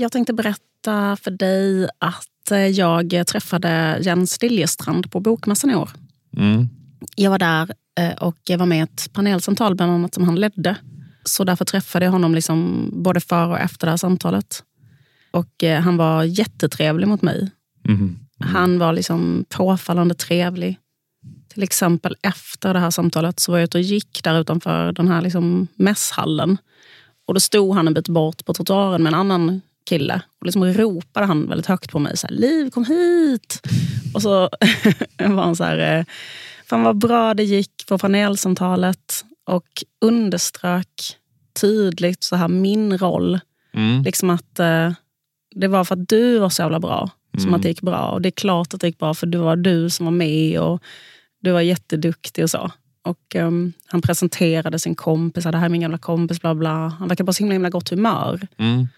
Jag tänkte berätta för dig att eh, jag träffade Jens Liljestrand på Bokmässan i år. Mm. Jag var där eh, och var med i ett panelsamtal bland annat som han ledde. Så därför träffade jag honom liksom både före och efter det här samtalet. Och eh, han var jättetrevlig mot mig. Mm. Han var liksom påfallande trevlig. Till exempel efter det här samtalet så var jag ute och gick där utanför den här liksom mässhallen. Och då stod han en bit bort på trottoaren med en annan kille. Och liksom ropade han väldigt högt på mig. Så här, Liv, kom hit! Och så var han så här... eh, Fan vad bra det gick på panelsamtalet. Och underströk tydligt så här min roll. Mm. Liksom att eh, det var för att du var så jävla bra som Mm. att det gick bra. Och det är klart att det gick bra för det var du som var med och du var jätteduktig och så. Och ehm, han presenterade sin kompis, det här är min gamla kompis, bla bla. Han verkar på så himla, himla gott humör. Mm.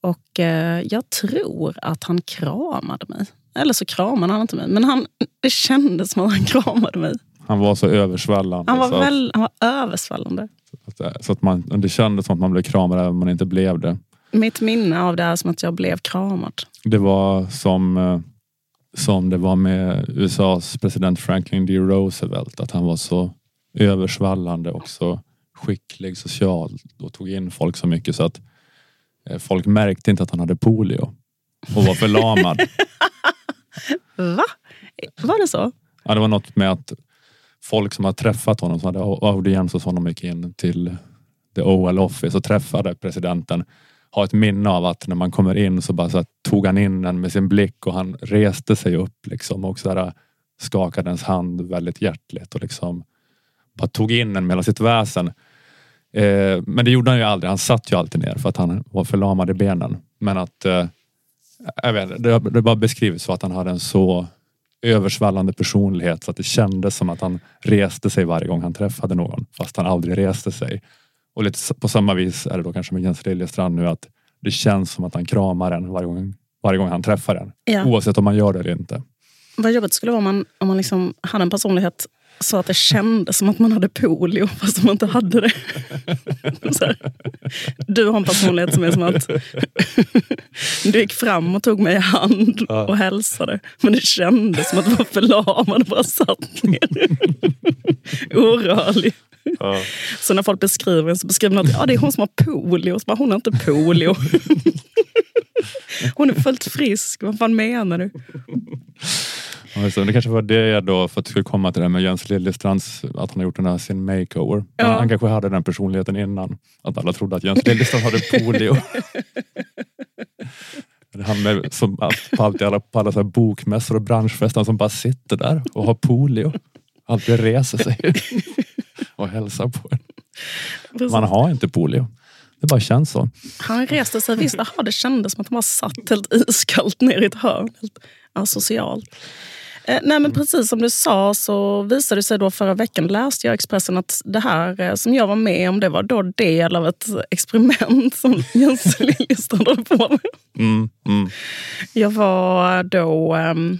Och eh, jag tror att han kramade mig. Eller så kramade han inte mig. Men han, det kändes som att han kramade mig. Han var så översvallande. Han var, så, väl, han var översvallande. att, så att man, det kändes som att man blev kramad även om man inte blev det. Mitt minne av det är som att jag blev kramad. Det var som, eh, som det var med USAs president Franklin D. Roosevelt. Att han var så översvallande och så skicklig socialt och tog in folk så mycket så att eh, folk märkte inte att han hade polio och var förlamad. Va? Var det så? ja, det var något med att folk som hade träffat honom, som hade audiens hos honom, gick in till the OL office och träffade presidenten har ett minne av att när man kommer in så bara så tog han in en med sin blick och han reste sig upp liksom och så här, skakade ens hand väldigt hjärtligt och liksom bara tog in en med hela sitt väsen. Eh, men det gjorde han ju aldrig. Han satt ju alltid ner för att han var förlamad i benen. Men att eh, jag vet, det, det bara beskrivs så att han hade en så översvallande personlighet så att det kändes som att han reste sig varje gång han träffade någon fast han aldrig reste sig. Och lite på samma vis är det då kanske med Jens Liljestrand nu att det känns som att han kramar en varje gång, varje gång han träffar en. Ja. Oavsett om man gör det eller inte. Vad jobbigt skulle vara om man, om man liksom hade en personlighet så att det kändes som att man hade polio fast man inte hade det. Här. Du har en personlighet som är som att du gick fram och tog mig i hand och hälsade. Men det kändes som att du var förlamad och bara satt ner. Orörlig. Så när folk beskriver en så beskriver de att ja, det är hon som har polio. Så bara, hon har inte polio. Hon är fullt frisk. Vad fan menar du? Just det. kanske var det jag då, för att skulle komma till det med Jens Liljestrands, att han har gjort den här sin makeover. Ja. Han, kanske hade den personligheten innan. Att alla trodde att Jens Liljestrand hade polio. Han med, som på, alltid alla, på alla så här bokmässor och branschfester som bara sitter där och har polio. Alltid reser sig och hälsar på en. Precis. Man har inte polio. Det bara känns så. Han reste sig visst. Aha, det kändes som att han bara satt helt iskallt ner i ett hörn. Helt asocialt. Eh, nej, men precis som du sa så visade det sig då förra veckan, läste jag Expressen, att det här eh, som jag var med om, det var då del av ett experiment som Jens Liljestrand höll på med. Mm, mm. Jag var då ehm,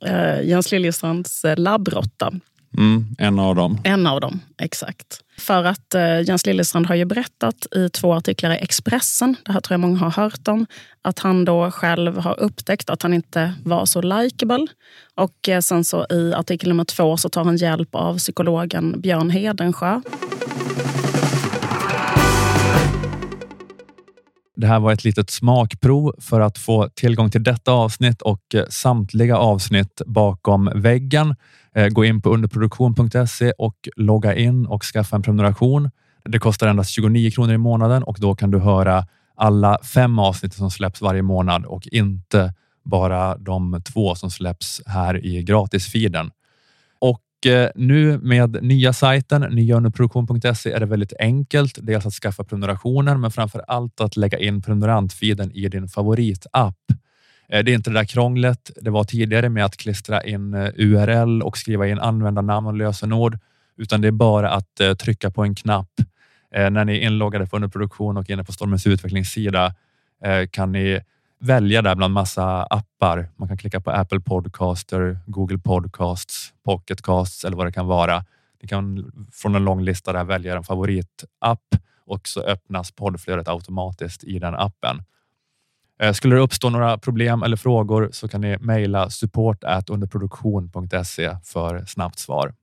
eh, Jens Liljestrands eh, labbråtta. Mm, en av dem. En av dem, exakt. För att eh, Jens Liljestrand har ju berättat i två artiklar i Expressen, det här tror jag många har hört om, att han då själv har upptäckt att han inte var så likeable. Och eh, sen så i artikel nummer två så tar han hjälp av psykologen Björn Hedensjö. Det här var ett litet smakprov för att få tillgång till detta avsnitt och eh, samtliga avsnitt bakom väggen. Eh, gå in på underproduktion.se och logga in och skaffa en prenumeration. Det kostar endast 29 kronor i månaden och då kan du höra alla fem avsnitt som släpps varje månad och inte bara de två som släpps här i gratisfiden. Och eh, nu med nya sajten, nyaunderproduktion.se, är det väldigt enkelt. Dels att skaffa prenumerationer, men framför allt att lägga in prenumerantfiden i din favoritapp. Eh, det är inte det där krånglet det var tidigare med att klistra in eh, URL och skriva in användarnamn och lösenord, utan det är bara att trycka på en knapp. När ni är inloggade på underproduktion och inne på Stormens utvecklingssida kan ni välja där bland massa appar. Man kan klicka på Apple Podcaster, Google Podcasts, Pocket Casts eller vad det kan vara. Ni kan från en lång lista där välja en favoritapp och så öppnas poddflödet automatiskt i den appen. Eh, skulle det uppstå några problem eller frågor så kan ni mejla support underproduktion.se för snabbt svar.